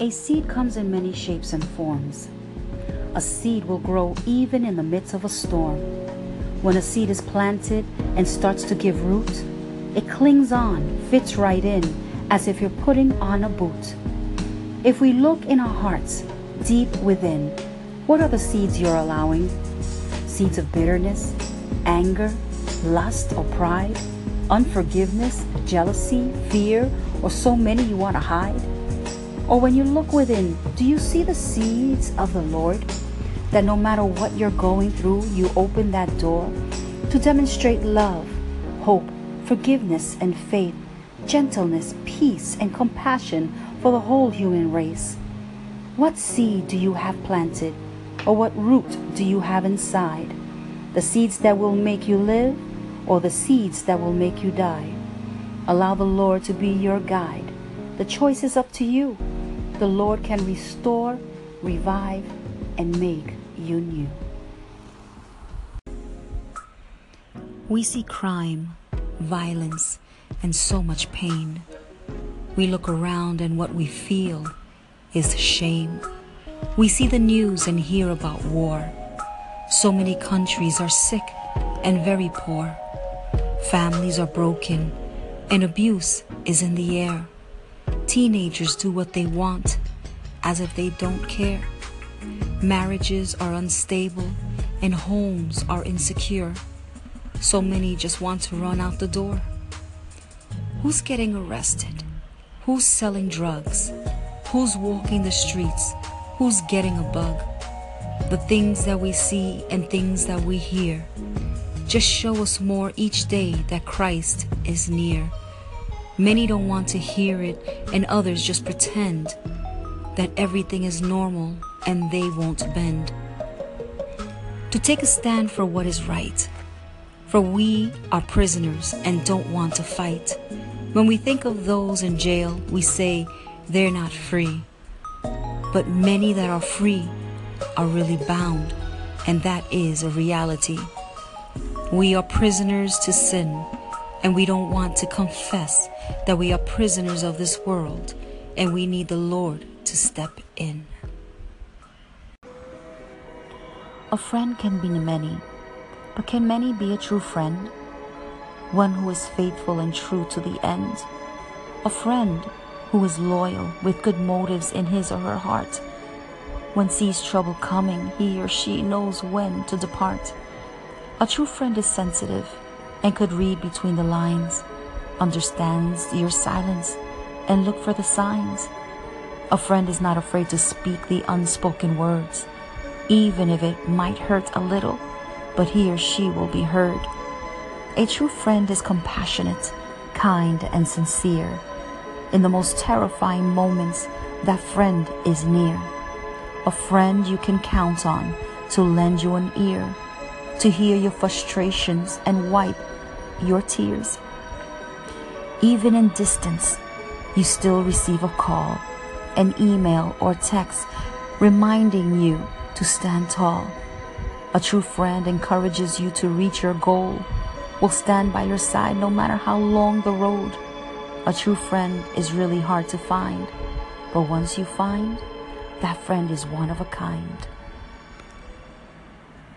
A seed comes in many shapes and forms. A seed will grow even in the midst of a storm. When a seed is planted and starts to give root, it clings on, fits right in, as if you're putting on a boot. If we look in our hearts, deep within, what are the seeds you're allowing? Seeds of bitterness, anger, lust or pride, unforgiveness, jealousy, fear, or so many you want to hide? Or when you look within, do you see the seeds of the Lord? That no matter what you're going through, you open that door to demonstrate love, hope, forgiveness, and faith, gentleness, peace, and compassion for the whole human race. What seed do you have planted, or what root do you have inside? The seeds that will make you live, or the seeds that will make you die? Allow the Lord to be your guide. The choice is up to you. The Lord can restore, revive, and make you new. We see crime, violence, and so much pain. We look around and what we feel is shame. We see the news and hear about war. So many countries are sick and very poor. Families are broken and abuse is in the air. Teenagers do what they want as if they don't care. Marriages are unstable and homes are insecure. So many just want to run out the door. Who's getting arrested? Who's selling drugs? Who's walking the streets? Who's getting a bug? The things that we see and things that we hear just show us more each day that Christ is near. Many don't want to hear it, and others just pretend that everything is normal and they won't bend. To take a stand for what is right, for we are prisoners and don't want to fight. When we think of those in jail, we say they're not free. But many that are free are really bound, and that is a reality. We are prisoners to sin, and we don't want to confess that we are prisoners of this world and we need the Lord to step in. A friend can be many, but can many be a true friend? One who is faithful and true to the end. A friend who is loyal with good motives in his or her heart. When sees trouble coming, he or she knows when to depart. A true friend is sensitive and could read between the lines understands your silence and look for the signs. A friend is not afraid to speak the unspoken words, even if it might hurt a little, but he or she will be heard. A true friend is compassionate, kind, and sincere. In the most terrifying moments, that friend is near. A friend you can count on to lend you an ear, to hear your frustrations and wipe your tears. Even in distance, you still receive a call, an email, or text reminding you to stand tall. A true friend encourages you to reach your goal, will stand by your side no matter how long the road. A true friend is really hard to find, but once you find, that friend is one of a kind.